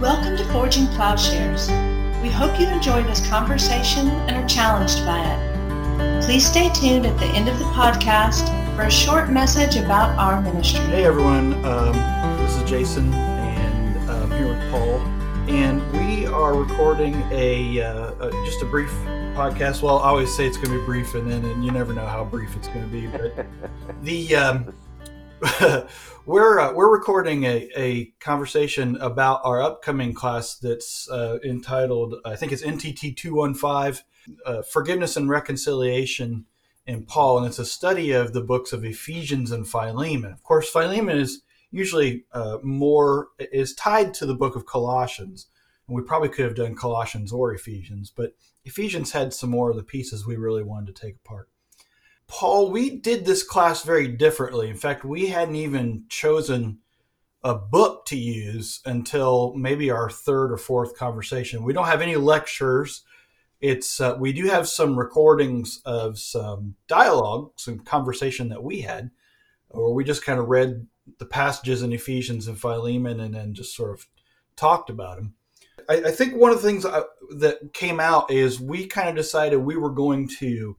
Welcome to Forging Plowshares. We hope you enjoy this conversation and are challenged by it. Please stay tuned at the end of the podcast for a short message about our ministry. Hey everyone, um, this is Jason, and I'm here with Paul, and we are recording a, uh, a just a brief podcast. Well, I always say it's going to be brief, and then and you never know how brief it's going to be. But the um, we're uh, we're recording a, a conversation about our upcoming class that's uh, entitled I think it's NTT two one five uh, Forgiveness and Reconciliation in Paul, and it's a study of the books of Ephesians and Philemon. Of course, Philemon is usually uh, more is tied to the book of Colossians, and we probably could have done Colossians or Ephesians, but Ephesians had some more of the pieces we really wanted to take apart. Paul, we did this class very differently. In fact, we hadn't even chosen a book to use until maybe our third or fourth conversation. We don't have any lectures. It's uh, we do have some recordings of some dialogue, some conversation that we had, or we just kind of read the passages in Ephesians and Philemon, and then just sort of talked about them. I, I think one of the things I, that came out is we kind of decided we were going to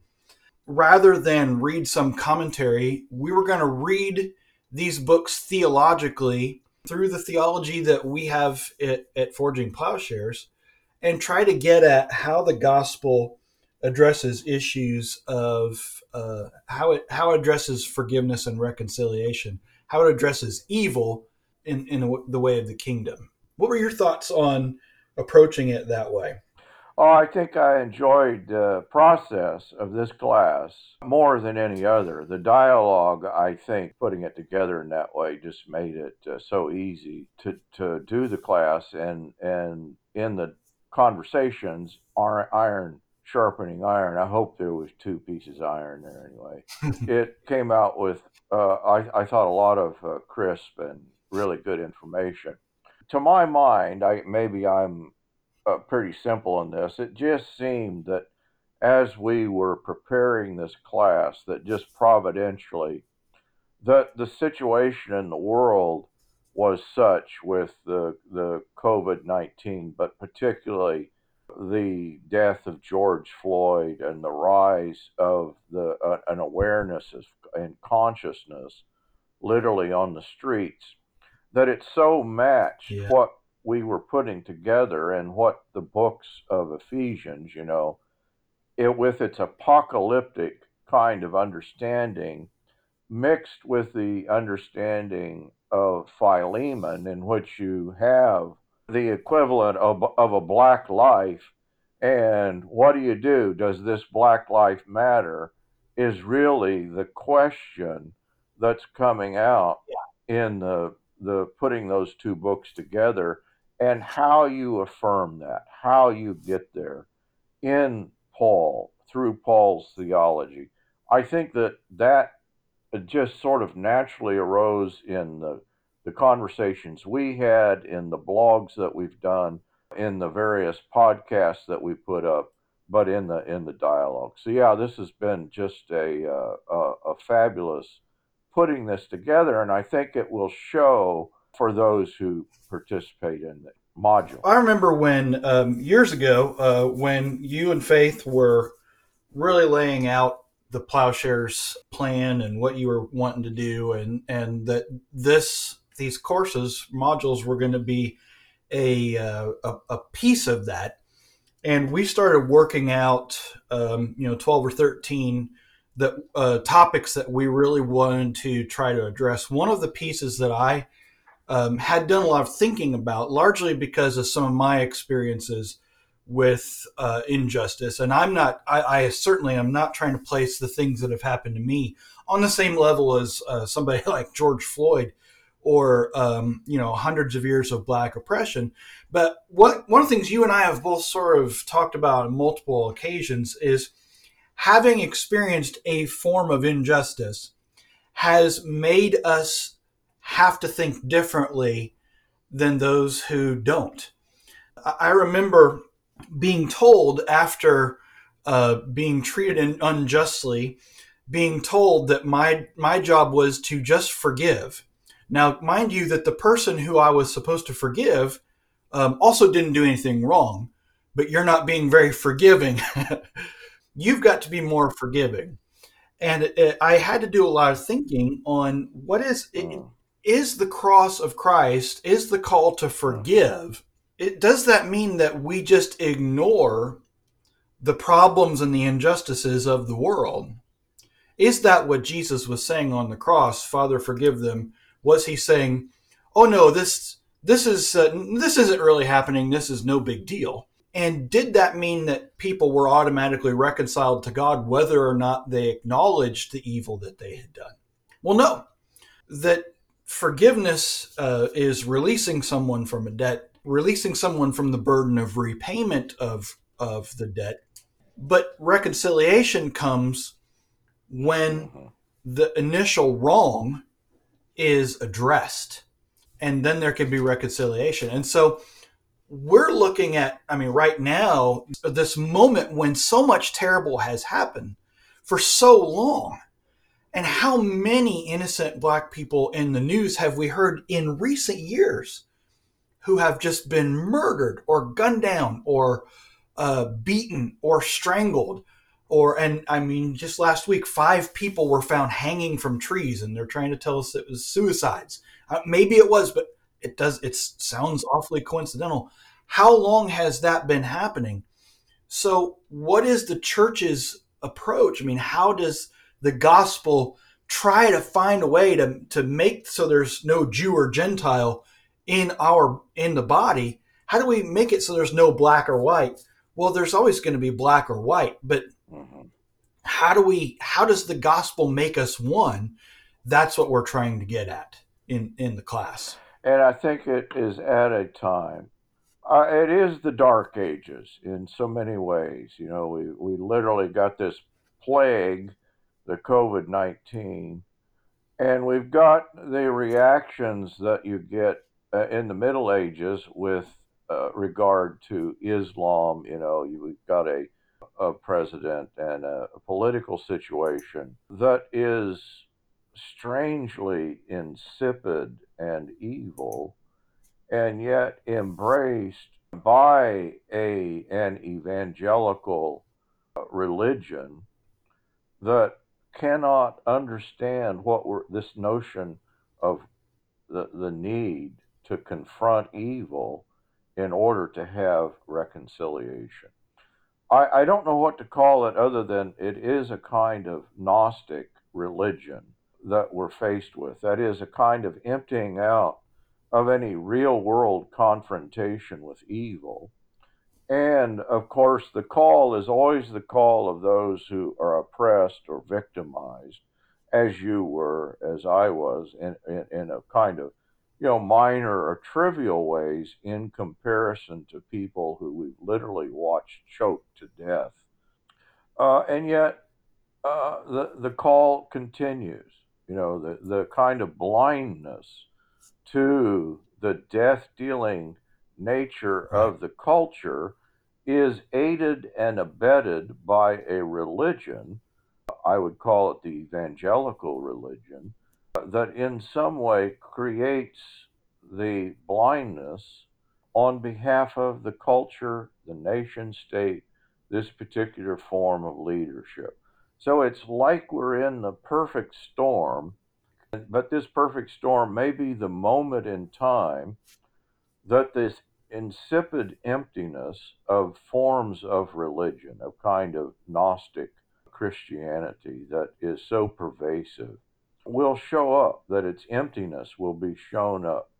rather than read some commentary, we were going to read these books theologically through the theology that we have at, at Forging Plowshares and try to get at how the gospel addresses issues of uh, how it how it addresses forgiveness and reconciliation, how it addresses evil in, in the way of the kingdom. What were your thoughts on approaching it that way? Oh, I think I enjoyed the process of this class more than any other. The dialogue, I think, putting it together in that way just made it uh, so easy to, to do the class and and in the conversations, iron sharpening iron. I hope there was two pieces of iron there anyway. it came out with, uh, I, I thought, a lot of uh, crisp and really good information. To my mind, I maybe I'm uh, pretty simple in this. It just seemed that as we were preparing this class, that just providentially, that the situation in the world was such with the the COVID nineteen, but particularly the death of George Floyd and the rise of the uh, an awareness of, and consciousness, literally on the streets, that it so matched yeah. what we were putting together and what the books of Ephesians, you know, it with its apocalyptic kind of understanding mixed with the understanding of Philemon, in which you have the equivalent of, of a black life. And what do you do? Does this black life matter? Is really the question that's coming out yeah. in the the putting those two books together and how you affirm that, how you get there in Paul through Paul's theology. I think that that just sort of naturally arose in the the conversations we had, in the blogs that we've done, in the various podcasts that we put up, but in the in the dialogue. So yeah, this has been just a uh, a, a fabulous putting this together, and I think it will show for those who participate in the module. I remember when um, years ago uh, when you and Faith were really laying out the plowshares plan and what you were wanting to do, and and that this these courses modules were going to be a, uh, a, a piece of that. And we started working out, um, you know, twelve or thirteen that uh, topics that we really wanted to try to address. One of the pieces that I um, had done a lot of thinking about, largely because of some of my experiences with uh, injustice. And I'm not, I, I, certainly am not trying to place the things that have happened to me on the same level as uh, somebody like George Floyd or, um, you know, hundreds of years of black oppression. But what, one of the things you and I have both sort of talked about on multiple occasions is having experienced a form of injustice has made us have to think differently than those who don't. I remember being told after uh, being treated unjustly, being told that my my job was to just forgive. Now, mind you, that the person who I was supposed to forgive um, also didn't do anything wrong, but you're not being very forgiving. You've got to be more forgiving. And it, it, I had to do a lot of thinking on what is it, is the cross of Christ, is the call to forgive. It, does that mean that we just ignore the problems and the injustices of the world? Is that what Jesus was saying on the cross? Father, forgive them. Was he saying, "Oh no, this this is uh, this isn't really happening. This is no big deal." And did that mean that people were automatically reconciled to God whether or not they acknowledged the evil that they had done? Well, no. That forgiveness uh, is releasing someone from a debt, releasing someone from the burden of repayment of of the debt. But reconciliation comes when mm-hmm. the initial wrong is addressed, and then there can be reconciliation. And so we're looking at, I mean, right now, this moment when so much terrible has happened for so long and how many innocent black people in the news have we heard in recent years who have just been murdered or gunned down or uh, beaten or strangled? Or, and I mean, just last week, five people were found hanging from trees, and they're trying to tell us it was suicides. Uh, maybe it was, but it does, it sounds awfully coincidental. How long has that been happening? So, what is the church's approach? I mean, how does the gospel try to find a way to, to make so there's no Jew or Gentile in our in the body. How do we make it so there's no black or white? Well, there's always going to be black or white, but mm-hmm. how do we how does the gospel make us one? That's what we're trying to get at in in the class. And I think it is at a time. Uh, it is the dark ages in so many ways. You know, we, we literally got this plague the COVID 19. And we've got the reactions that you get uh, in the Middle Ages with uh, regard to Islam. You know, you've got a, a president and a, a political situation that is strangely insipid and evil, and yet embraced by a an evangelical uh, religion that cannot understand what we're, this notion of the, the need to confront evil in order to have reconciliation. I, I don't know what to call it other than it is a kind of Gnostic religion that we're faced with. That is a kind of emptying out of any real world confrontation with evil and of course, the call is always the call of those who are oppressed or victimized, as you were, as I was, in, in, in a kind of you know, minor or trivial ways in comparison to people who we've literally watched choke to death. Uh, and yet, uh, the, the call continues, you know, the, the kind of blindness to the death dealing nature of the culture is aided and abetted by a religion, I would call it the evangelical religion, that in some way creates the blindness on behalf of the culture, the nation state, this particular form of leadership. So it's like we're in the perfect storm, but this perfect storm may be the moment in time that this insipid emptiness of forms of religion, a kind of Gnostic Christianity that is so pervasive, will show up, that its emptiness will be shown up.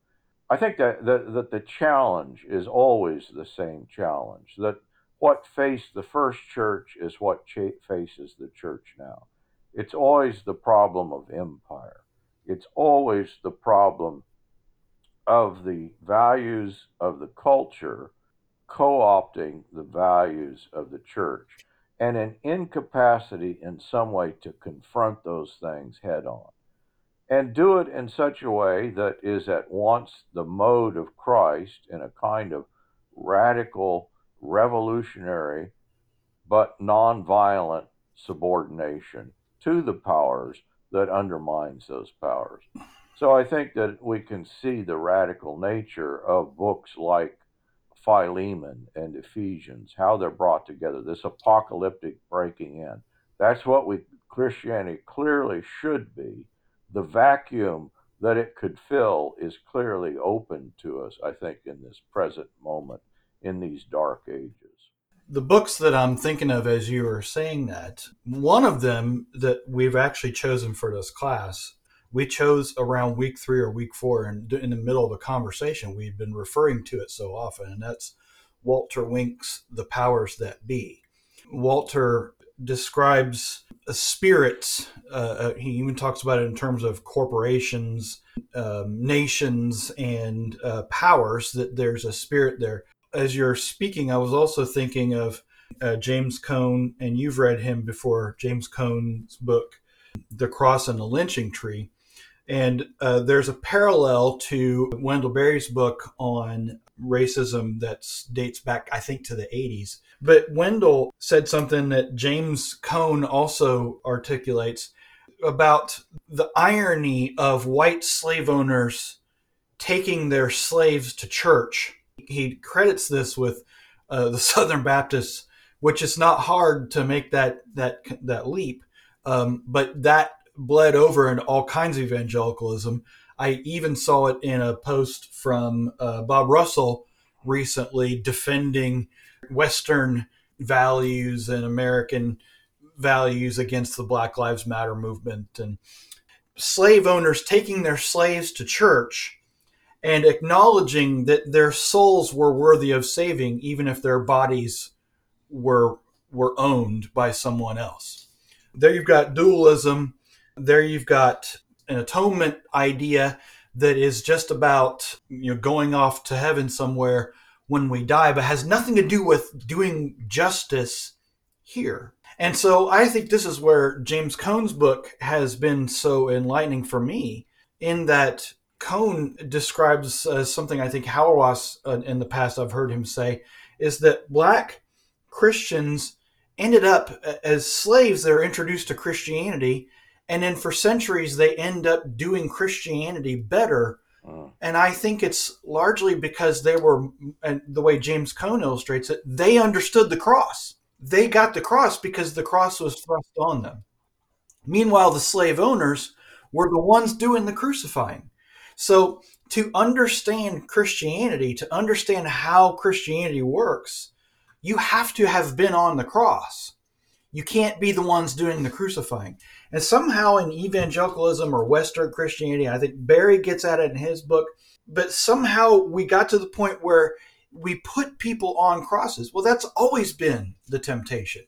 I think that, that, that the challenge is always the same challenge, that what faced the first church is what cha- faces the church now. It's always the problem of empire. It's always the problem of the values of the culture co opting the values of the church and an incapacity in some way to confront those things head on. And do it in such a way that is at once the mode of Christ in a kind of radical, revolutionary, but nonviolent subordination to the powers that undermines those powers. So I think that we can see the radical nature of books like Philemon and Ephesians, how they're brought together, this apocalyptic breaking in. That's what we Christianity clearly should be. The vacuum that it could fill is clearly open to us, I think, in this present moment, in these dark ages. The books that I'm thinking of as you were saying that, one of them that we've actually chosen for this class we chose around week three or week four, and in the middle of a conversation, we'd been referring to it so often, and that's Walter Wink's The Powers That Be. Walter describes spirits, uh, uh, he even talks about it in terms of corporations, um, nations, and uh, powers, that there's a spirit there. As you're speaking, I was also thinking of uh, James Cone, and you've read him before, James Cone's book, The Cross and the Lynching Tree and uh, there's a parallel to Wendell Berry's book on racism that dates back, I think, to the 80s. But Wendell said something that James Cone also articulates about the irony of white slave owners taking their slaves to church. He credits this with uh, the Southern Baptists, which is not hard to make that that that leap. Um, but that bled over in all kinds of evangelicalism. I even saw it in a post from uh, Bob Russell recently defending Western values and American values against the Black Lives Matter movement and slave owners taking their slaves to church and acknowledging that their souls were worthy of saving even if their bodies were were owned by someone else. There you've got dualism there you've got an atonement idea that is just about you know going off to heaven somewhere when we die, but has nothing to do with doing justice here. And so I think this is where James Cone's book has been so enlightening for me, in that Cone describes uh, something I think Hauerwas uh, in the past I've heard him say is that black Christians ended up as slaves that are introduced to Christianity and then for centuries they end up doing Christianity better. Mm. And I think it's largely because they were, and the way James Cone illustrates it, they understood the cross. They got the cross because the cross was thrust on them. Meanwhile, the slave owners were the ones doing the crucifying. So, to understand Christianity, to understand how Christianity works, you have to have been on the cross. You can't be the ones doing the crucifying. And somehow in evangelicalism or Western Christianity, I think Berry gets at it in his book, but somehow we got to the point where we put people on crosses. Well, that's always been the temptation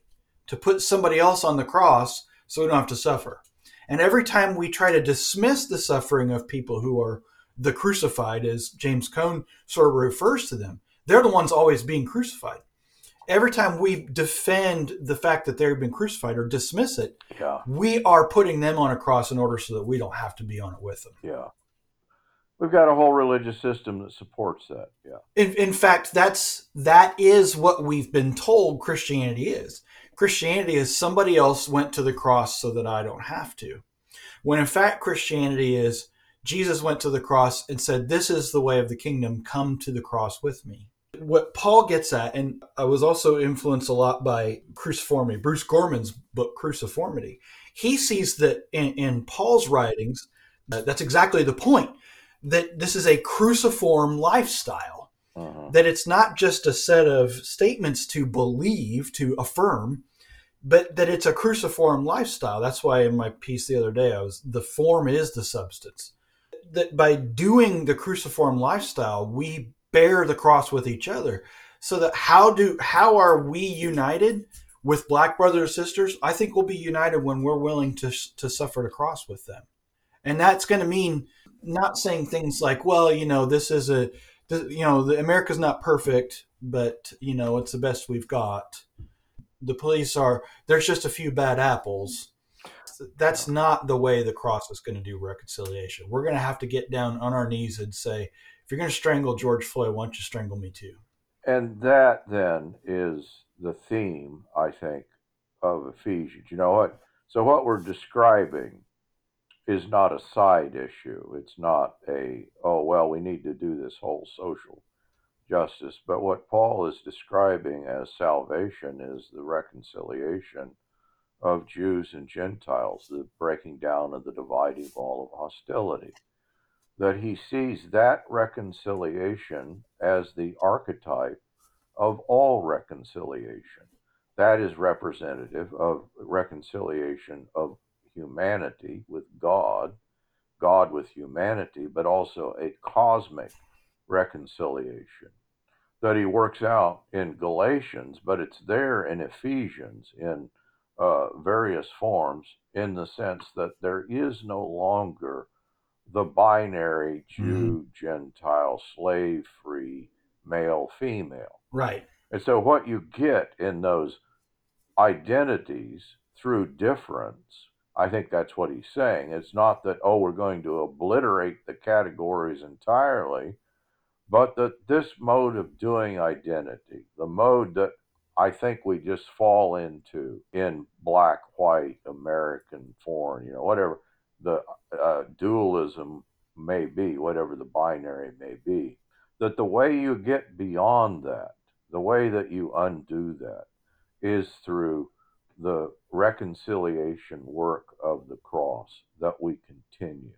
to put somebody else on the cross so we don't have to suffer. And every time we try to dismiss the suffering of people who are the crucified, as James Cone sort of refers to them, they're the ones always being crucified every time we defend the fact that they've been crucified or dismiss it, yeah. we are putting them on a cross in order so that we don't have to be on it with them. Yeah. We've got a whole religious system that supports that. Yeah. In, in fact, that's that is what we've been told Christianity is. Christianity is somebody else went to the cross so that I don't have to. When in fact Christianity is Jesus went to the cross and said, "This is the way of the kingdom. Come to the cross with me." What Paul gets at, and I was also influenced a lot by cruciformity, Bruce Gorman's book Cruciformity. He sees that in, in Paul's writings, uh, that's exactly the point that this is a cruciform lifestyle. Uh-huh. That it's not just a set of statements to believe, to affirm, but that it's a cruciform lifestyle. That's why in my piece the other day, I was the form is the substance. That by doing the cruciform lifestyle, we bear the cross with each other. So that how do how are we united with black brothers and sisters? I think we'll be united when we're willing to to suffer the cross with them, and that's going to mean not saying things like, "Well, you know, this is a, you know, the, America's not perfect, but you know, it's the best we've got." The police are there's just a few bad apples. That's not the way the cross is going to do reconciliation. We're going to have to get down on our knees and say, if you're going to strangle George Floyd, why don't you strangle me too? And that then is the theme, I think, of Ephesians. You know what? So what we're describing is not a side issue. It's not a, oh, well, we need to do this whole social justice. But what Paul is describing as salvation is the reconciliation of Jews and Gentiles, the breaking down of the dividing wall of hostility. That he sees that reconciliation as the archetype of all reconciliation. That is representative of reconciliation of humanity with God, God with humanity, but also a cosmic reconciliation that he works out in Galatians, but it's there in Ephesians in uh, various forms in the sense that there is no longer the binary. Jew, mm-hmm. Gentile, slave free, male, female. Right. And so what you get in those identities through difference, I think that's what he's saying. It's not that, oh, we're going to obliterate the categories entirely, but that this mode of doing identity, the mode that I think we just fall into in black, white, American, foreign, you know, whatever the uh, dualism may be, whatever the binary may be, that the way you get beyond that, the way that you undo that, is through the reconciliation work of the cross that we continue.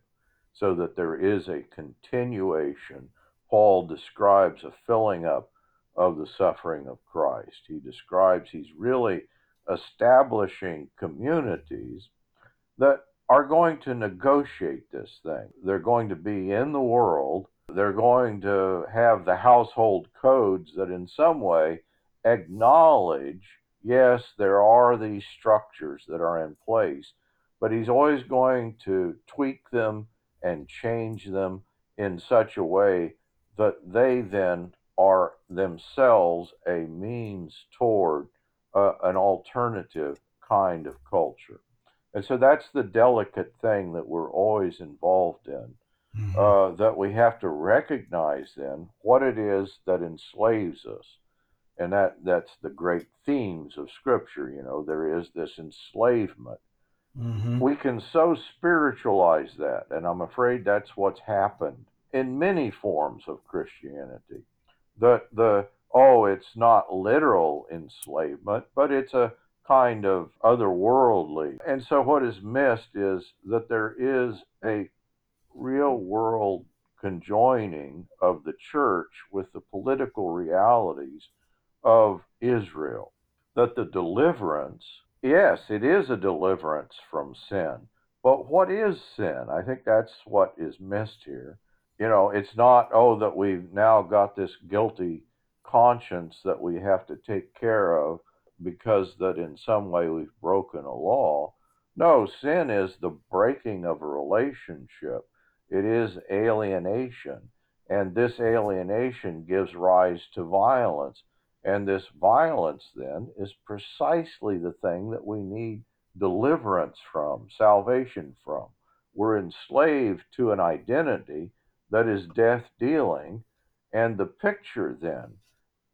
So that there is a continuation. Paul describes a filling up of the suffering of Christ. He describes he's really establishing communities that are going to negotiate this thing. They're going to be in the world. They're going to have the household codes that, in some way, acknowledge yes, there are these structures that are in place, but he's always going to tweak them and change them in such a way that they then are themselves a means toward uh, an alternative kind of culture. And so that's the delicate thing that we're always involved in. Mm-hmm. Uh, that we have to recognize then what it is that enslaves us. And that, that's the great themes of Scripture. You know, there is this enslavement. Mm-hmm. We can so spiritualize that. And I'm afraid that's what's happened in many forms of Christianity the the oh, it's not literal enslavement, but it's a kind of otherworldly. And so what is missed is that there is a real world conjoining of the church with the political realities of Israel. That the deliverance, yes, it is a deliverance from sin. But what is sin? I think that's what is missed here you know, it's not, oh, that we've now got this guilty conscience that we have to take care of because that in some way we've broken a law. No, sin is the breaking of a relationship. It is alienation. And this alienation gives rise to violence. And this violence then is precisely the thing that we need deliverance from, salvation from. We're enslaved to an identity that is death dealing. And the picture then,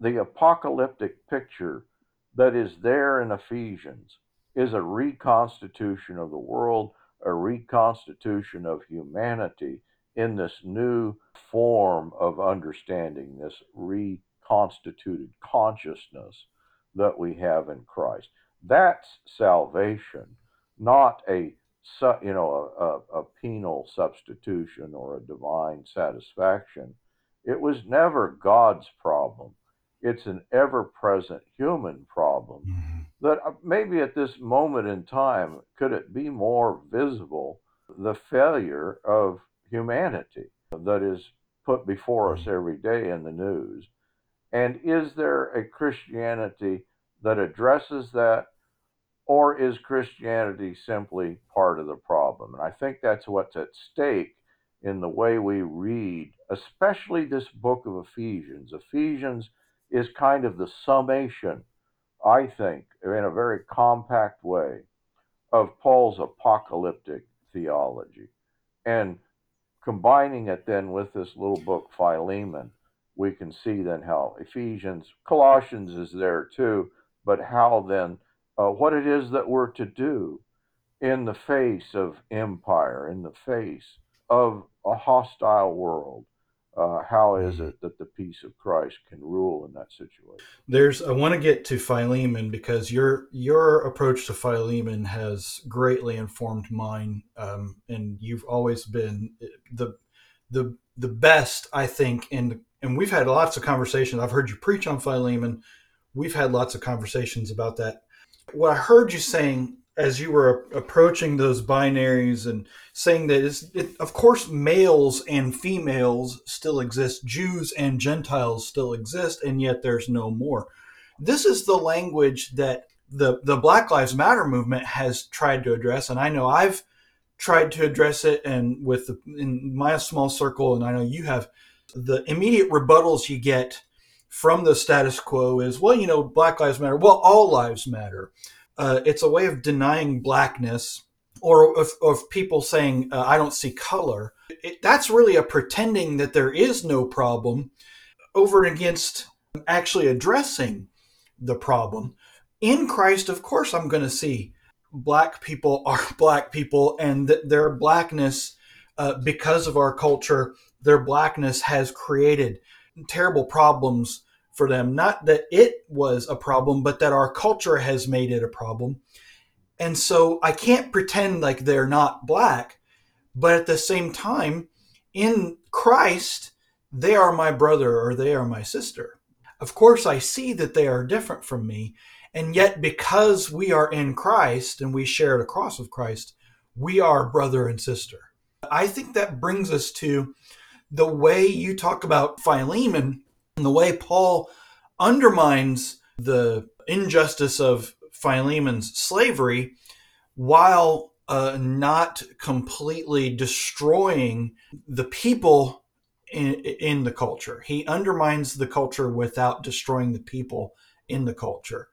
the apocalyptic picture that is there in Ephesians, is a reconstitution of the world, a reconstitution of humanity in this new form of understanding, this reconstituted consciousness that we have in Christ. That's salvation, not a you know, a, a, a penal substitution or a divine satisfaction. It was never God's problem. It's an ever present human problem mm-hmm. that uh, maybe at this moment in time, could it be more visible the failure of humanity that is put before us mm-hmm. every day in the news? And is there a Christianity that addresses that or is Christianity simply part of the problem? And I think that's what's at stake in the way we read, especially this book of Ephesians. Ephesians is kind of the summation, I think, in a very compact way, of Paul's apocalyptic theology. And combining it then with this little book, Philemon, we can see then how Ephesians, Colossians is there too, but how then uh, what it is that we're to do in the face of empire, in the face of a hostile world, uh, how is it that the peace of Christ can rule in that situation? There's I want to get to Philemon because your your approach to Philemon has greatly informed mine, um, and you've always been the the the best I think in and we've had lots of conversations. I've heard you preach on Philemon. We've had lots of conversations about that. What I heard you saying as you were approaching those binaries and saying that it's, it, of course males and females still exist jews and gentiles still exist and yet there's no more. This is the language that the, the black lives matter movement has tried to address and i know i've tried to address it and with the, in my small circle and i know you have the immediate rebuttals you get from the status quo is well you know black lives matter well all lives matter uh, it's a way of denying blackness or of, of people saying uh, i don't see color. It, that's really a pretending that there is no problem over against actually addressing the problem. In christ of course i'm going to see black people are black people and th- their blackness uh, because of our culture their blackness has created terrible problems for them. Not that it was a problem, but that our culture has made it a problem. And so I can't pretend like they're not black, but at the same time, in Christ, they are my brother or they are my sister. Of course, I see that they are different from me. And yet, because we are in Christ and we share the cross of Christ, we are brother and sister. I think that brings us to the way you talk about Philemon and the way Paul undermines the injustice of Philemon's slavery while uh, not completely destroying the people in, in the culture. He undermines the culture without destroying the people in the culture.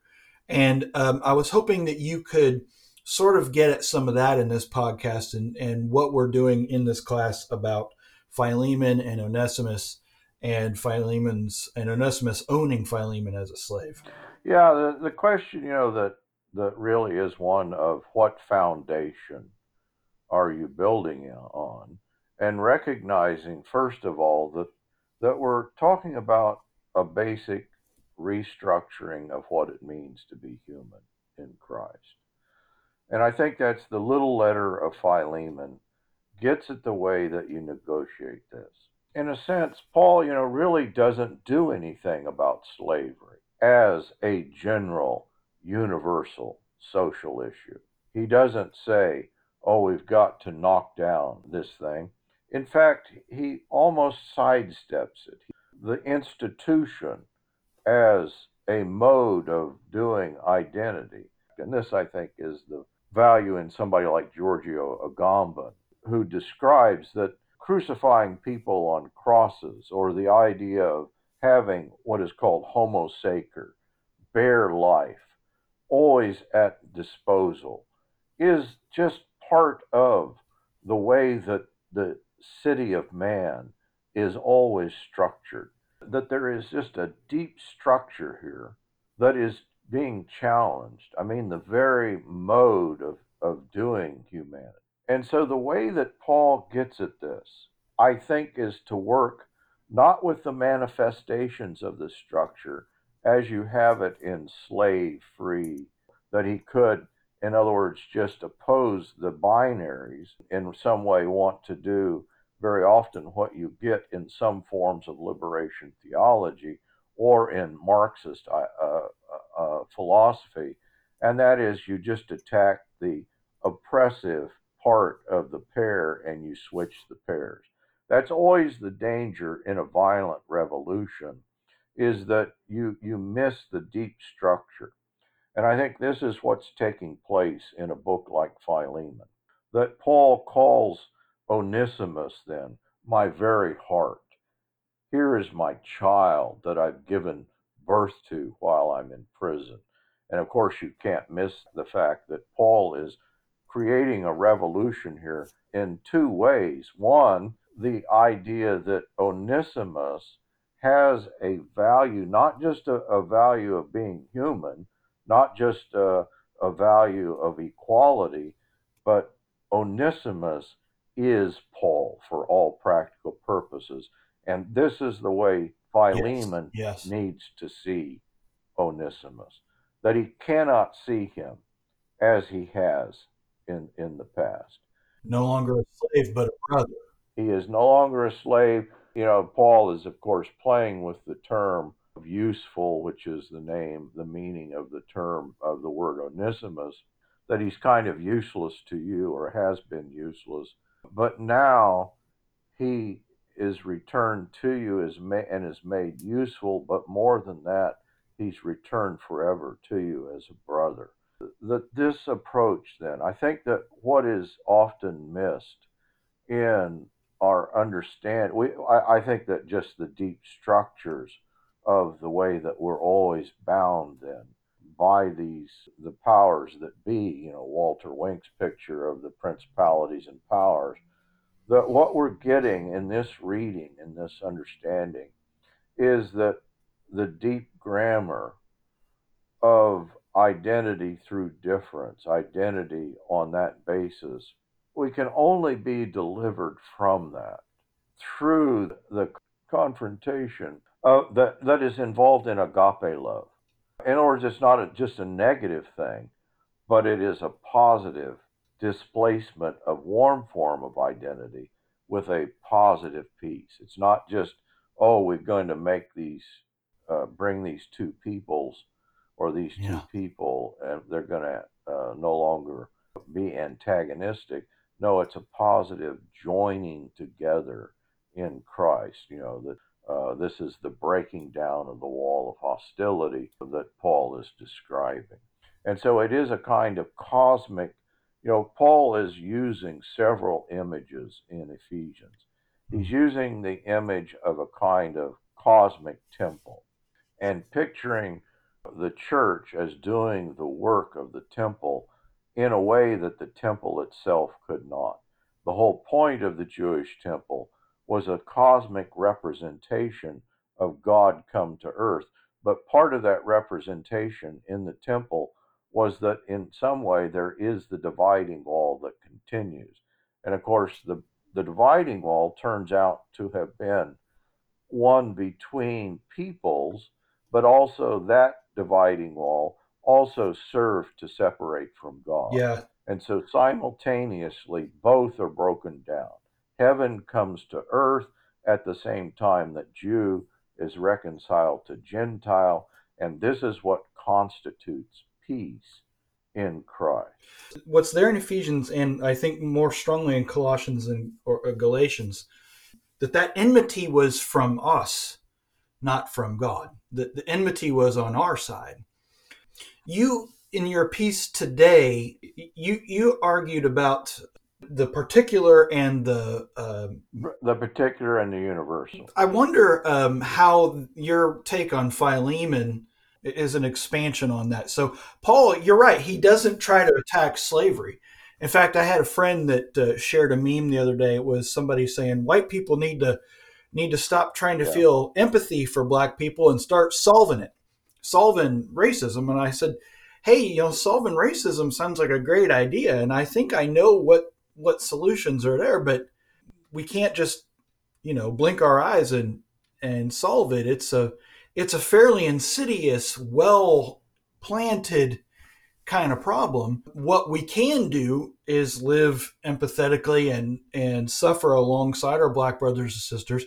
And um, I was hoping that you could sort of get at some of that in this podcast and, and what we're doing in this class about Philemon and Onesimus and Philemon's and Onesimus owning Philemon as a slave. Yeah, the, the question, you know, that that really is one of what foundation are you building on, and recognizing first of all that that we're talking about a basic restructuring of what it means to be human in Christ. And I think that's the little letter of Philemon gets at the way that you negotiate this in a sense, Paul, you know, really doesn't do anything about slavery as a general, universal social issue. He doesn't say, oh, we've got to knock down this thing. In fact, he almost sidesteps it. The institution as a mode of doing identity. And this, I think, is the value in somebody like Giorgio Agamben, who describes that crucifying people on crosses or the idea of having what is called homo sacer, bare life, always at disposal, is just part of the way that the city of man is always structured. That there is just a deep structure here that is being challenged. I mean, the very mode of, of doing humanity. And so the way that Paul gets at this, I think, is to work not with the manifestations of the structure as you have it in slave free, that he could, in other words, just oppose the binaries in some way, want to do very often what you get in some forms of liberation theology or in Marxist uh, uh, uh, philosophy, and that is you just attack the oppressive part of the pair and you switch the pairs. That's always the danger in a violent revolution is that you you miss the deep structure. And I think this is what's taking place in a book like Philemon. That Paul calls Onesimus then my very heart. Here is my child that I've given birth to while I'm in prison. And of course, you can't miss the fact that Paul is creating a revolution here in two ways. One, the idea that Onesimus has a value, not just a, a value of being human, not just a, a value of equality, but Onesimus is Paul for all practical purposes. And this is the way Philemon Yes. yes. needs to see Onesimus, that he cannot see him as he has in, in the past. No longer a slave, but a brother. He is no longer a slave. You know, Paul is, of course, playing with the term of useful, which is the name, the meaning of the term of the word Onesimus, that he's kind of useless to you or has been useless. But now he is returned to you as ma- and is made useful, but more than that, he's returned forever to you as a brother. That this approach, then, I think that what is often missed in our understand, we, I, I think that just the deep structures of the way that we're always bound then by these the powers that be, you know, Walter Wink's picture of the principalities and powers that what we're getting in this reading, in this understanding, is that the deep grammar of identity through difference, identity on that basis, we can only be delivered from that through the confrontation that, that is involved in agape love. In other words, it's not a, just a negative thing, but it is a positive displacement of warm form of identity with a positive peace. It's not just, oh, we're going to make these, uh, bring these two peoples or these two yeah. people, and they're going to uh, no longer be antagonistic. No, it's a positive joining together in Christ. You know, that uh, this is the breaking down of the wall of hostility that Paul is describing. And so it is a kind of cosmic you know, Paul is using several images in Ephesians. He's hmm. using the image of a kind of cosmic temple and picturing the church as doing the work of the temple in a way that the temple itself could not. The whole point of the Jewish temple was a cosmic representation of God come to earth. But part of that representation in the temple was that in some way there is the dividing wall that continues. And of course, the, the dividing wall turns out to have been one between peoples, but also that dividing wall also served to separate from God. Yeah. And so simultaneously, both are broken down. Heaven comes to earth at the same time that Jew is reconciled to Gentile. And this is what constitutes peace in Christ. What's there in Ephesians, and I think more strongly in Colossians and or uh, Galatians, that that enmity was from us, not from God. That the enmity was on our side. You, in your piece today, you you argued about the particular and the uh, the particular and the universal. I wonder um, how your take on Philemon is an expansion on that. So, Paul, you're right. He doesn't try to attack slavery. In fact, I had a friend that uh, shared a meme the other day. It was somebody saying white people need to need to stop trying to yeah. feel empathy for black people and start solving it, solving racism. And I said, hey, you know, solving racism sounds like a great idea, and I think I know what what solutions are there, but we can't just you know blink our eyes and and solve it. It's a it's a fairly insidious, well planted kind of problem. What we can do is live empathetically and, and suffer alongside our black brothers and sisters.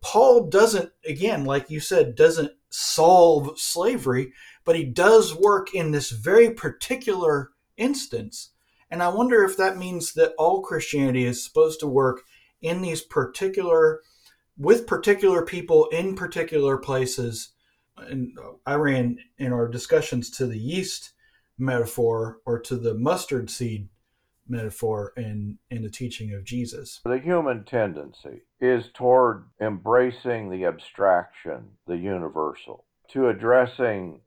Paul doesn't, again, like you said, doesn't solve slavery, but he does work in this very particular instance. And I wonder if that means that all Christianity is supposed to work in these particular with particular people in particular places. And I ran in our discussions to the yeast metaphor or to the mustard seed metaphor in, in the teaching of Jesus. The human tendency is toward embracing the abstraction, the universal, to addressing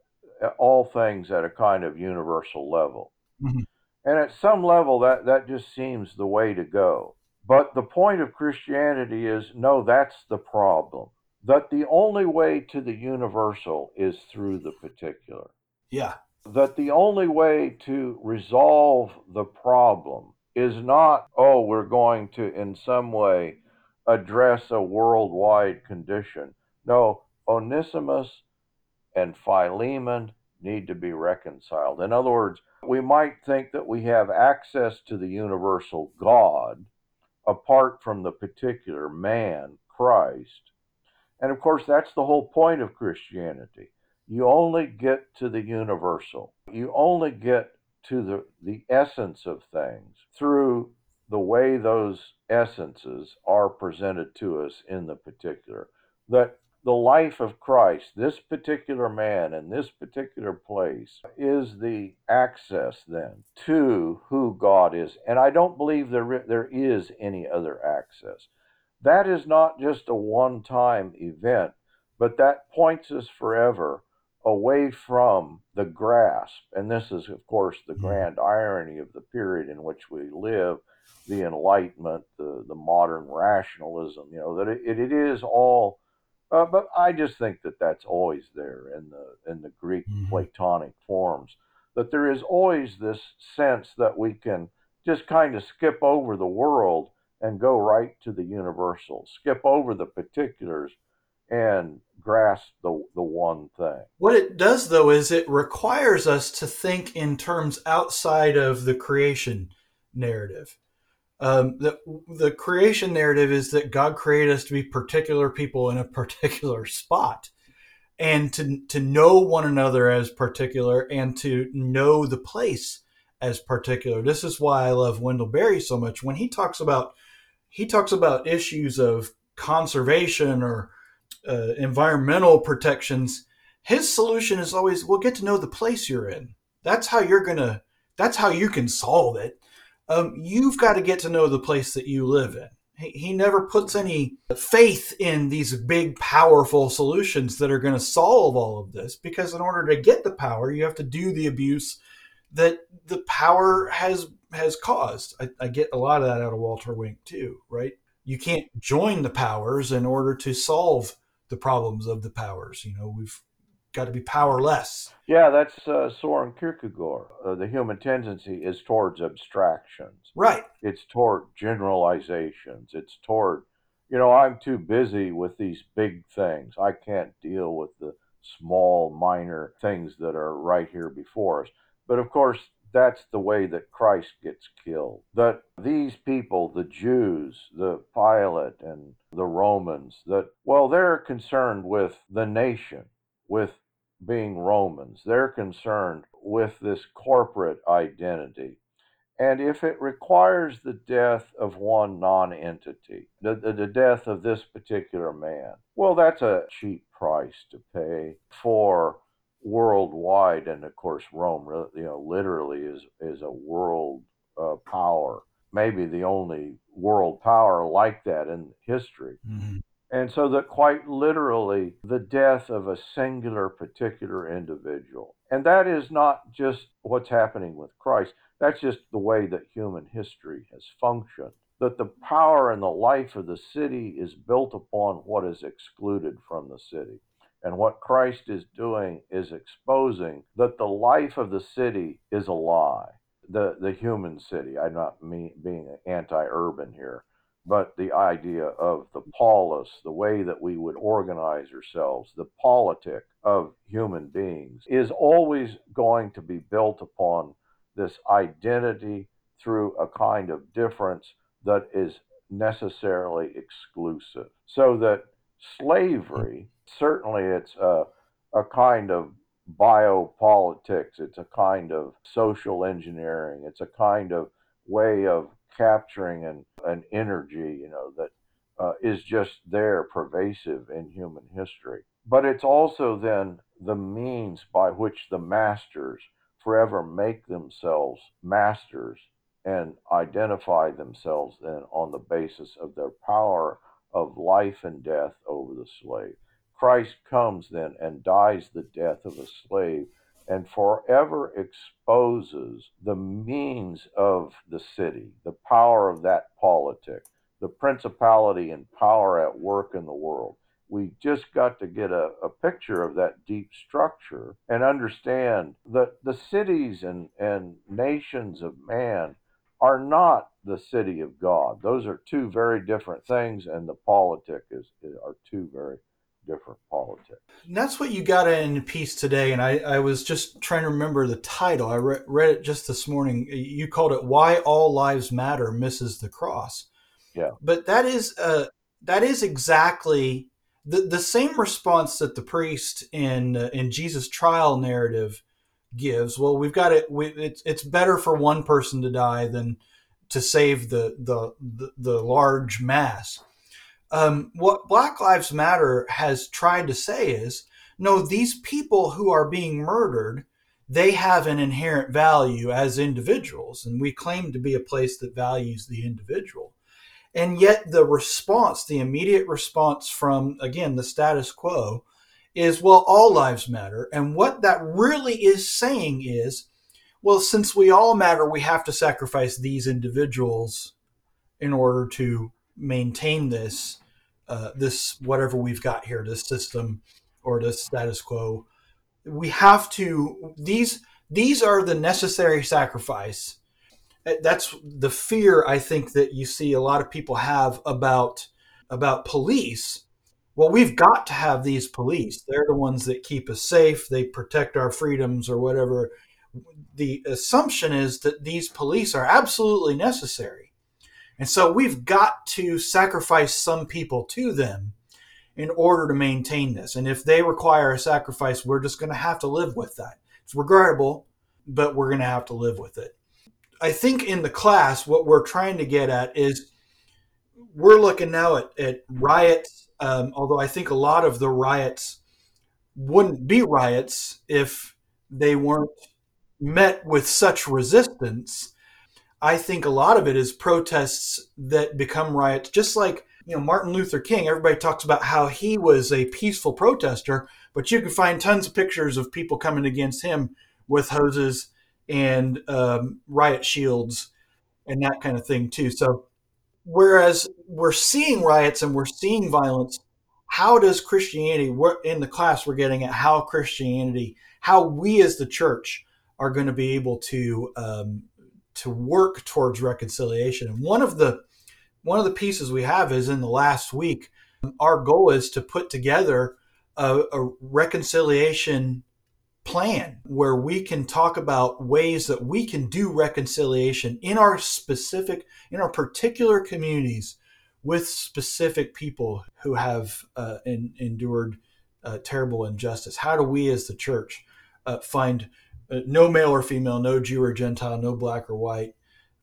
all things at a kind of universal level. Mm-hmm. And at some level, that, that just seems the way to go. But the point of Christianity is no, that's the problem. That the only way to the universal is through the particular. Yeah. That the only way to resolve the problem is not, oh, we're going to in some way address a worldwide condition. No, Onesimus and Philemon need to be reconciled. In other words, we might think that we have access to the universal God apart from the particular man, Christ. And of course, that's the whole point of Christianity. You only get to the universal, you only get to the, the essence of things through the way those essences are presented to us in the particular. That the life of Christ, this particular man in this particular place, is the access then to who God is. And I don't believe there, there is any other access. That is not just a one time event, but that points us forever away from the grasp. And this is, of course, the grand irony of the period in which we live the Enlightenment, the, the modern rationalism, you know, that it, it is all uh, but I just think that that's always there in the in the Greek mm-hmm. Platonic forms. That there is always this sense that we can just kind of skip over the world and go right to the universal, skip over the particulars and grasp the, the one thing. What it does, though, is it requires us to think in terms outside of the creation narrative. Um, the the creation narrative is that God created us to be particular people in a particular spot, and to to know one another as particular, and to know the place as particular. This is why I love Wendell Berry so much. When he talks about he talks about issues of conservation or uh, environmental protections, his solution is always, "Well, get to know the place you're in. That's how you're gonna. That's how you can solve it." um, you've got to get to know the place that you live in. He, he never puts any faith in these big, powerful solutions that are going to solve all of this because, in order to get the power, you have to do the abuse that the power has has caused. I, I get a lot of that out of Walter Wink too, right? You can't join the powers in order to solve the problems of the powers. You know, we've got to be powerless. Yeah, that's uh, Soren Kierkegaard. Uh, the human tendency is towards abstractions. Right. It's toward generalizations. It's toward, you know, I'm too busy with these big things. I can't deal with the small, minor things that are right here before us. But of course, that's the way that Christ gets killed. That these people, the Jews, the Pilate, and the Romans, that, well, they're concerned with the nation, with being Romans. They're concerned with this corporate identity. And if it requires the death of one nonentity, the, the, the, death of this particular man, well, that's a cheap price to pay for worldwide. And of course, Rome, you know, literally is, is a world uh, power, maybe the only world power like that in history. Mm-hmm. And so that quite literally, the death of a singular particular individual. And that is not just what's happening with Christ, that's just the way that human history has functioned. That the power and the life of the city is built upon what is excluded from the city. And what Christ is doing is exposing that the life of the city is a lie. The, the human city, I'm not mean, being anti urban here, but the idea of the polis, the way that we would organize ourselves, the politic of human beings, is always going to be built upon this identity through a kind of difference that is necessarily exclusive. So that slavery, certainly it's a, a kind of biopolitics, it's a kind of social engineering, it's a kind of way of capturing an, an energy, you know, that uh, is just there, pervasive in human history. But it's also then the means by which the masters forever make themselves masters and identify themselves then on the basis of their power of life and death over the slave. Christ comes then and dies the death of a slave and forever exposes the means of the city, the power of that politic, the principality and power at work in the world. We just got to get a, a picture of that deep structure and understand that the cities and, and nations of man are not the city of God. Those are two very different things, and the politic is, are two very different politics. And that's what you got in piece today, and I, I was just trying to remember the title. I re- read it just this morning. You called it "Why All Lives Matter Misses the Cross." Yeah, but that is uh, that is exactly the the same response that the priest in uh, in Jesus' trial narrative gives. Well, we've got it. We, it's it's better for one person to die than to save the the the, the large mass. Um, what Black Lives Matter has tried to say is, no, these people who are being murdered, they have an inherent value as individuals, and we claim to be a place that values the individual. And yet, the response, the immediate response from, again, the status quo is, well, all lives matter. And what that really is saying is, well, since we all matter, we have to sacrifice these individuals in order to maintain this, uh, this whatever we've got here, this system or this status quo. We have to these these are the necessary sacrifice that's the fear I think that you see a lot of people have about about police. Well, we've got to have these police. They're the ones that keep us safe. They protect our freedoms or whatever. The assumption is that these police are absolutely necessary. And so we've got to sacrifice some people to them in order to maintain this. And if they require a sacrifice, we're just going to have to live with that. It's regrettable, but we're going to have to live with it. I think in the class, what we're trying to get at is we're looking now at, at riots, um, although I think a lot of the riots wouldn't be riots if they weren't met with such resistance. I think a lot of it is protests that become riots, just like you know Martin Luther King. Everybody talks about how he was a peaceful protester, but you can find tons of pictures of people coming against him with hoses and um, riot shields and that kind of thing too. So whereas we're seeing riots and we're seeing violence, how does Christianity? We're, in the class, we're getting at how Christianity, how we as the church are going to be able to um, to work towards reconciliation. And one of the one of the pieces we have is in the last week. Our goal is to put together a, a reconciliation plan where we can talk about ways that we can do reconciliation in our specific, in our particular communities with specific people who have uh, in, endured uh, terrible injustice. How do we as the church uh, find uh, no male or female, no Jew or Gentile, no black or white,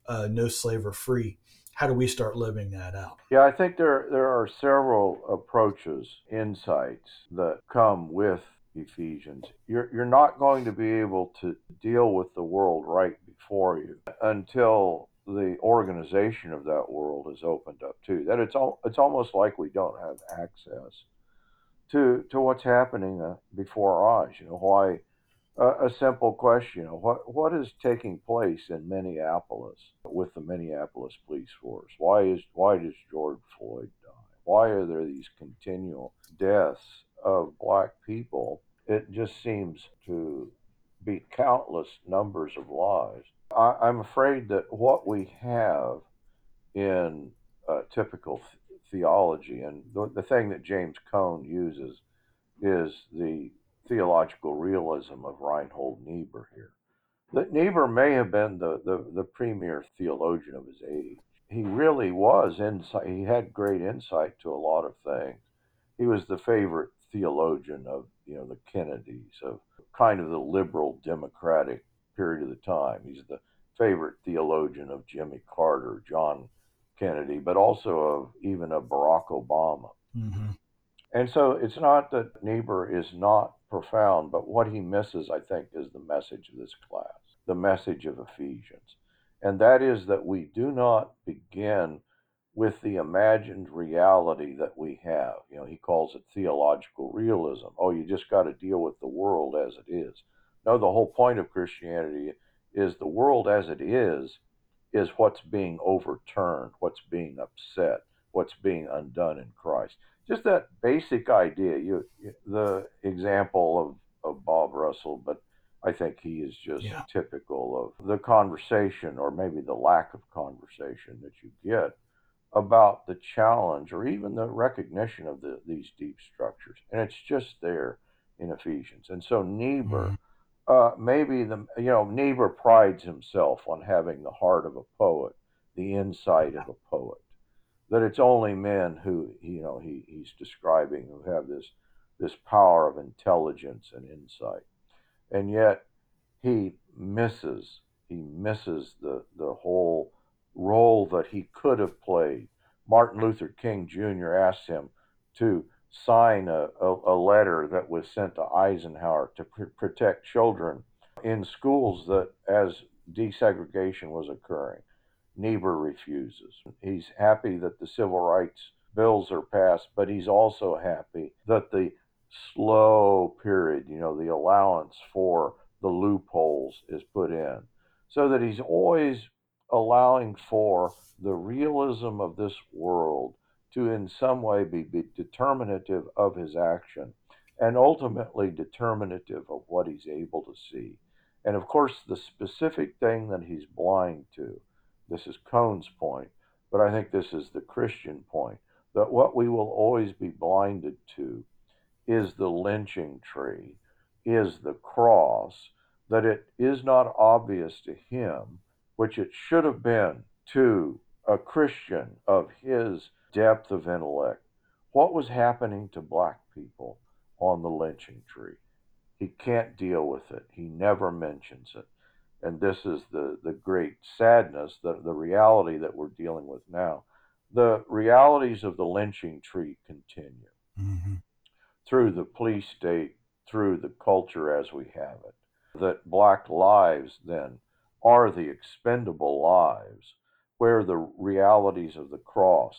uh, no slave or free? How do we start living that out? Yeah, I think there there are several approaches, insights that come with Ephesians. You're, you're not going to be able to deal with the world right before you until the organization of that world is opened up too. That it's all, it's almost like we don't have access to to what's happening uh, before our eyes. You know why? A simple question: what what is taking place in Minneapolis with the Minneapolis police force? Why is why does George Floyd die? Why are there these continual deaths of black people, it just seems to be countless numbers of lives. I, am afraid that what we have in uh, typical th- theology, and the, the thing that James Cone uses is the theological realism of Reinhold Niebuhr here. That Niebuhr may have been the, the, the premier theologian of his age. He really was insight. He had great insight to a lot of things. He was the favorite theologian of you know the Kennedys, of kind of the liberal democratic period of the time. He's the favorite theologian of Jimmy Carter, John Kennedy, but also of even of Barack Obama. Mm-hmm. And so it's not that Niebuhr is not profound, but what he misses, I think, is the message of this class, the message of Ephesians. And that is that we do not begin with the imagined reality that we have. You know, he calls it theological realism. Oh, you just got to deal with the world as it is. No, the whole point of Christianity is the world as it is is what's being overturned, what's being upset, what's being undone in Christ. Just that basic idea. You, the example of, of Bob Russell, but I think he is just Yeah. typical of the conversation, or maybe the lack of conversation that you get about the challenge or even the recognition of the, these deep structures. And it's just there in Ephesians. And so Niebuhr, uh, maybe the you know Niebuhr prides himself on having the heart of a poet, the insight of a poet. That it's only men who you know he, he's describing who have this this power of intelligence and insight, and yet he misses he misses the the whole role that he could have played. Martin Luther King Jr. asked him to sign a, a, a letter that was sent to Eisenhower to pr- protect children in schools that as desegregation was occurring. Niebuhr refuses. He's happy that the civil rights bills are passed, but he's also happy that the slow period, you know, the allowance for the loopholes is put in. So that he's always allowing for the realism of this world to in some way be, be determinative of his action and ultimately determinative of what he's able to see. And of course, the specific thing that he's blind to, this is Cone's point, but I think this is the Christian point, that what we will always be blinded to is the lynching tree, is the cross, that it is not obvious to him, which it should have been to a Christian of his depth of intellect, what was happening to black people on the lynching tree. He can't deal with it. He never mentions it. And this is the, the great sadness, the, the reality that we're dealing with now. The realities of the lynching tree continue Mm-hmm. through the police state, through the culture as we have it. That black lives then are the expendable lives where the realities of the cross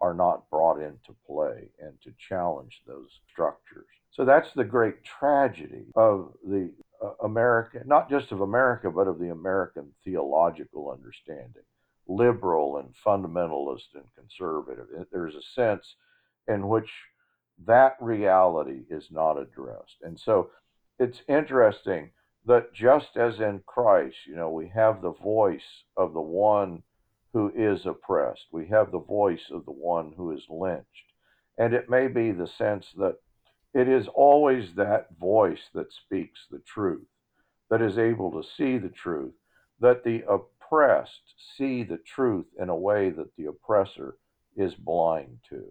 are not brought into play and to challenge those structures. So that's the great tragedy of the uh, American, not just of America, but of the American theological understanding, liberal and fundamentalist and conservative. There's a sense in which that reality is not addressed. And so it's interesting that just as in Christ, you know, we have the voice of the one who is oppressed. We have the voice of the one who is lynched. And it may be the sense that it is always that voice that speaks the truth, that is able to see the truth, that the oppressed see the truth in a way that the oppressor is blind to.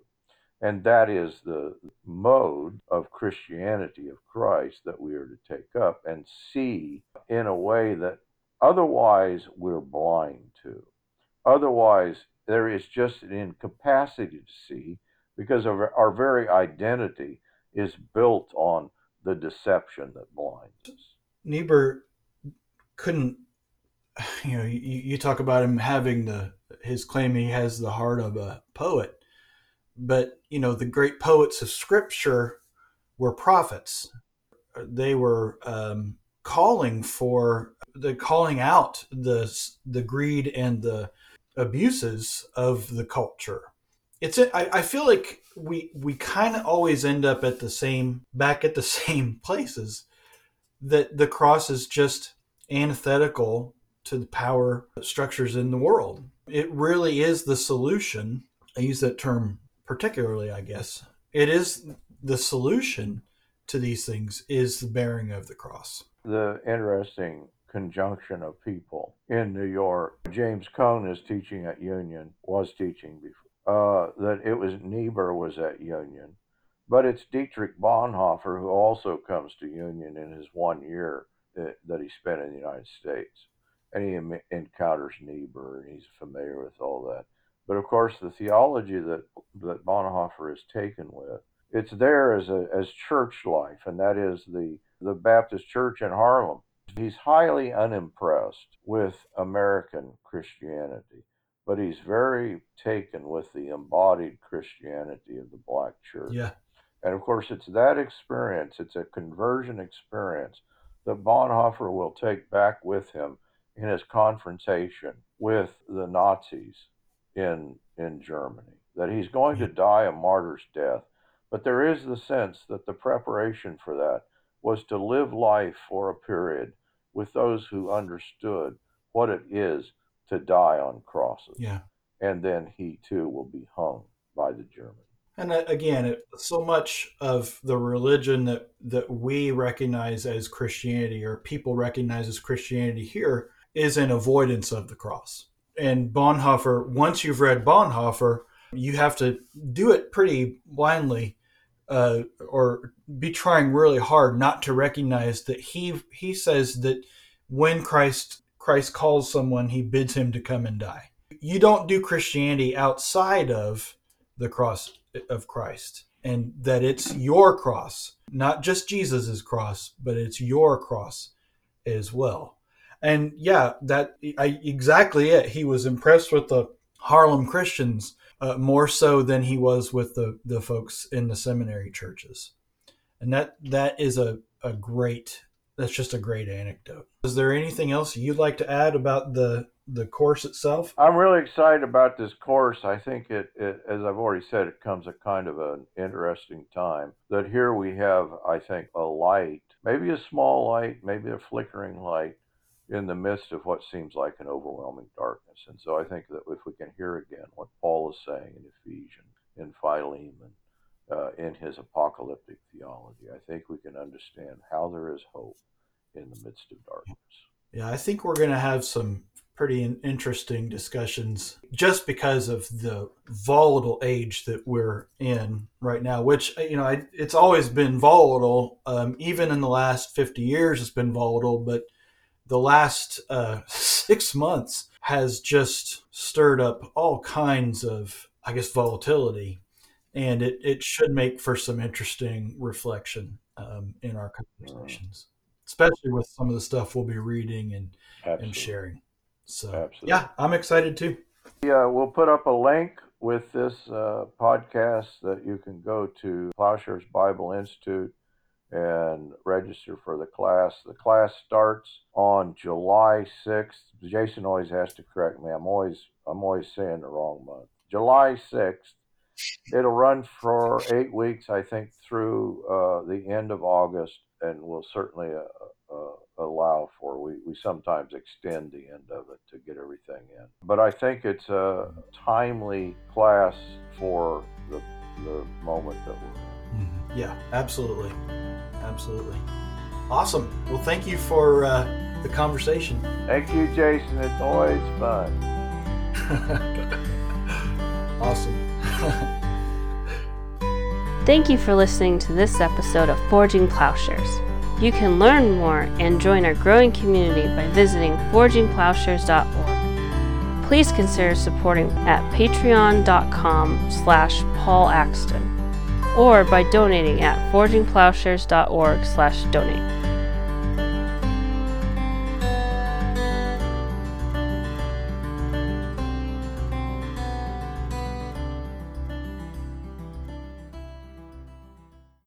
And that is the mode of Christianity, of Christ, that we are to take up and see in a way that otherwise we're blind to. Otherwise, there is just an incapacity to see because of our very identity is built on the deception that blinds us. Niebuhr couldn't, you know, you, you talk about him having the his claim he has the heart of a poet, but you know the great poets of Scripture were prophets. They were um, calling for the calling out the the greed and the abuses of the culture. It's I, I feel like we we kind of always end up at the same back at the same places that the cross is just antithetical to the power structures in the world. It really is the solution. I use that term particularly, I guess. It is the solution to these things is the bearing of the cross. The interesting conjunction of people in New York. James Cone is teaching at Union, was teaching before. Uh, that it was Niebuhr was at Union, but it's Dietrich Bonhoeffer who also comes to Union in his one year that, that he spent in the United States, and he em- encounters Niebuhr and he's familiar with all that. But of course, the theology that that Bonhoeffer is taken with, it's there as a as church life, and that is the the Baptist Church in Harlem. He's highly unimpressed with American Christianity, but he's very taken with the embodied Christianity of the black church. Yeah. And of course, it's that experience, it's a conversion experience that Bonhoeffer will take back with him in his confrontation with the Nazis in, in Germany. That he's going to die a martyr's death. But there is the sense that the preparation for that was to live life for a period with those who understood what it is to die on crosses. Yeah. And then he too will be hung by the Germans. And uh, again, it, so much of the religion that, that we recognize as Christianity or people recognize as Christianity here is an avoidance of the cross. And Bonhoeffer, once you've read Bonhoeffer, you have to do it pretty blindly uh, or be trying really hard not to recognize that he he says that when Christ Christ calls someone, he bids him to come and die. You don't do Christianity outside of the cross of Christ, and that it's your cross, not just Jesus's cross, but it's your cross as well. And yeah, that I, exactly it. He was impressed with the Harlem Christians uh, more so than he was with the the folks in the seminary churches, and that that is a a great that's just a great anecdote. Is there anything else you'd like to add about the the course itself? I'm really excited about this course. I think it, it, as I've already said, it comes at kind of an interesting time. That here we have, I think, a light, maybe a small light, maybe a flickering light in the midst of what seems like an overwhelming darkness. And so I think that if we can hear again what Paul is saying in Ephesians, in Philemon, uh, in his apocalyptic theology, I think we can understand how there is hope in the midst of darkness. Yeah, I think we're going to have some pretty interesting discussions just because of the volatile age that we're in right now which you know I, it's always been volatile um, even in the last 50 years it's been volatile but the last uh, six months has just stirred up all kinds of, I guess, volatility. And it, it should make for some interesting reflection um, in our conversations, especially with some of the stuff we'll be reading and, and sharing. So, Absolutely. yeah, I'm excited too. Yeah, we'll put up a link with this uh, podcast that you can go to Plowshares Bible Institute and register for the class. The class starts on July 6th. Jason always has to correct me. I'm always I'm always saying the wrong month. July 6th. It'll run for eight weeks, I think, through uh, the end of August, and will certainly uh, uh, allow for. We, we sometimes extend the end of it to get everything in. But I think it's a timely class for the, the moment that we're in. Mm-hmm. Yeah, absolutely. Absolutely. Awesome. Well, thank you for uh, the conversation. Thank you, Jason. It's always fun. awesome. Thank you for listening to this episode of Forging Plowshares. You can learn more and join our growing community by visiting forgingplowshares.org. Please consider supporting at patreon.com slash Paul Axton or by donating at forgingplowshares.org slash donate.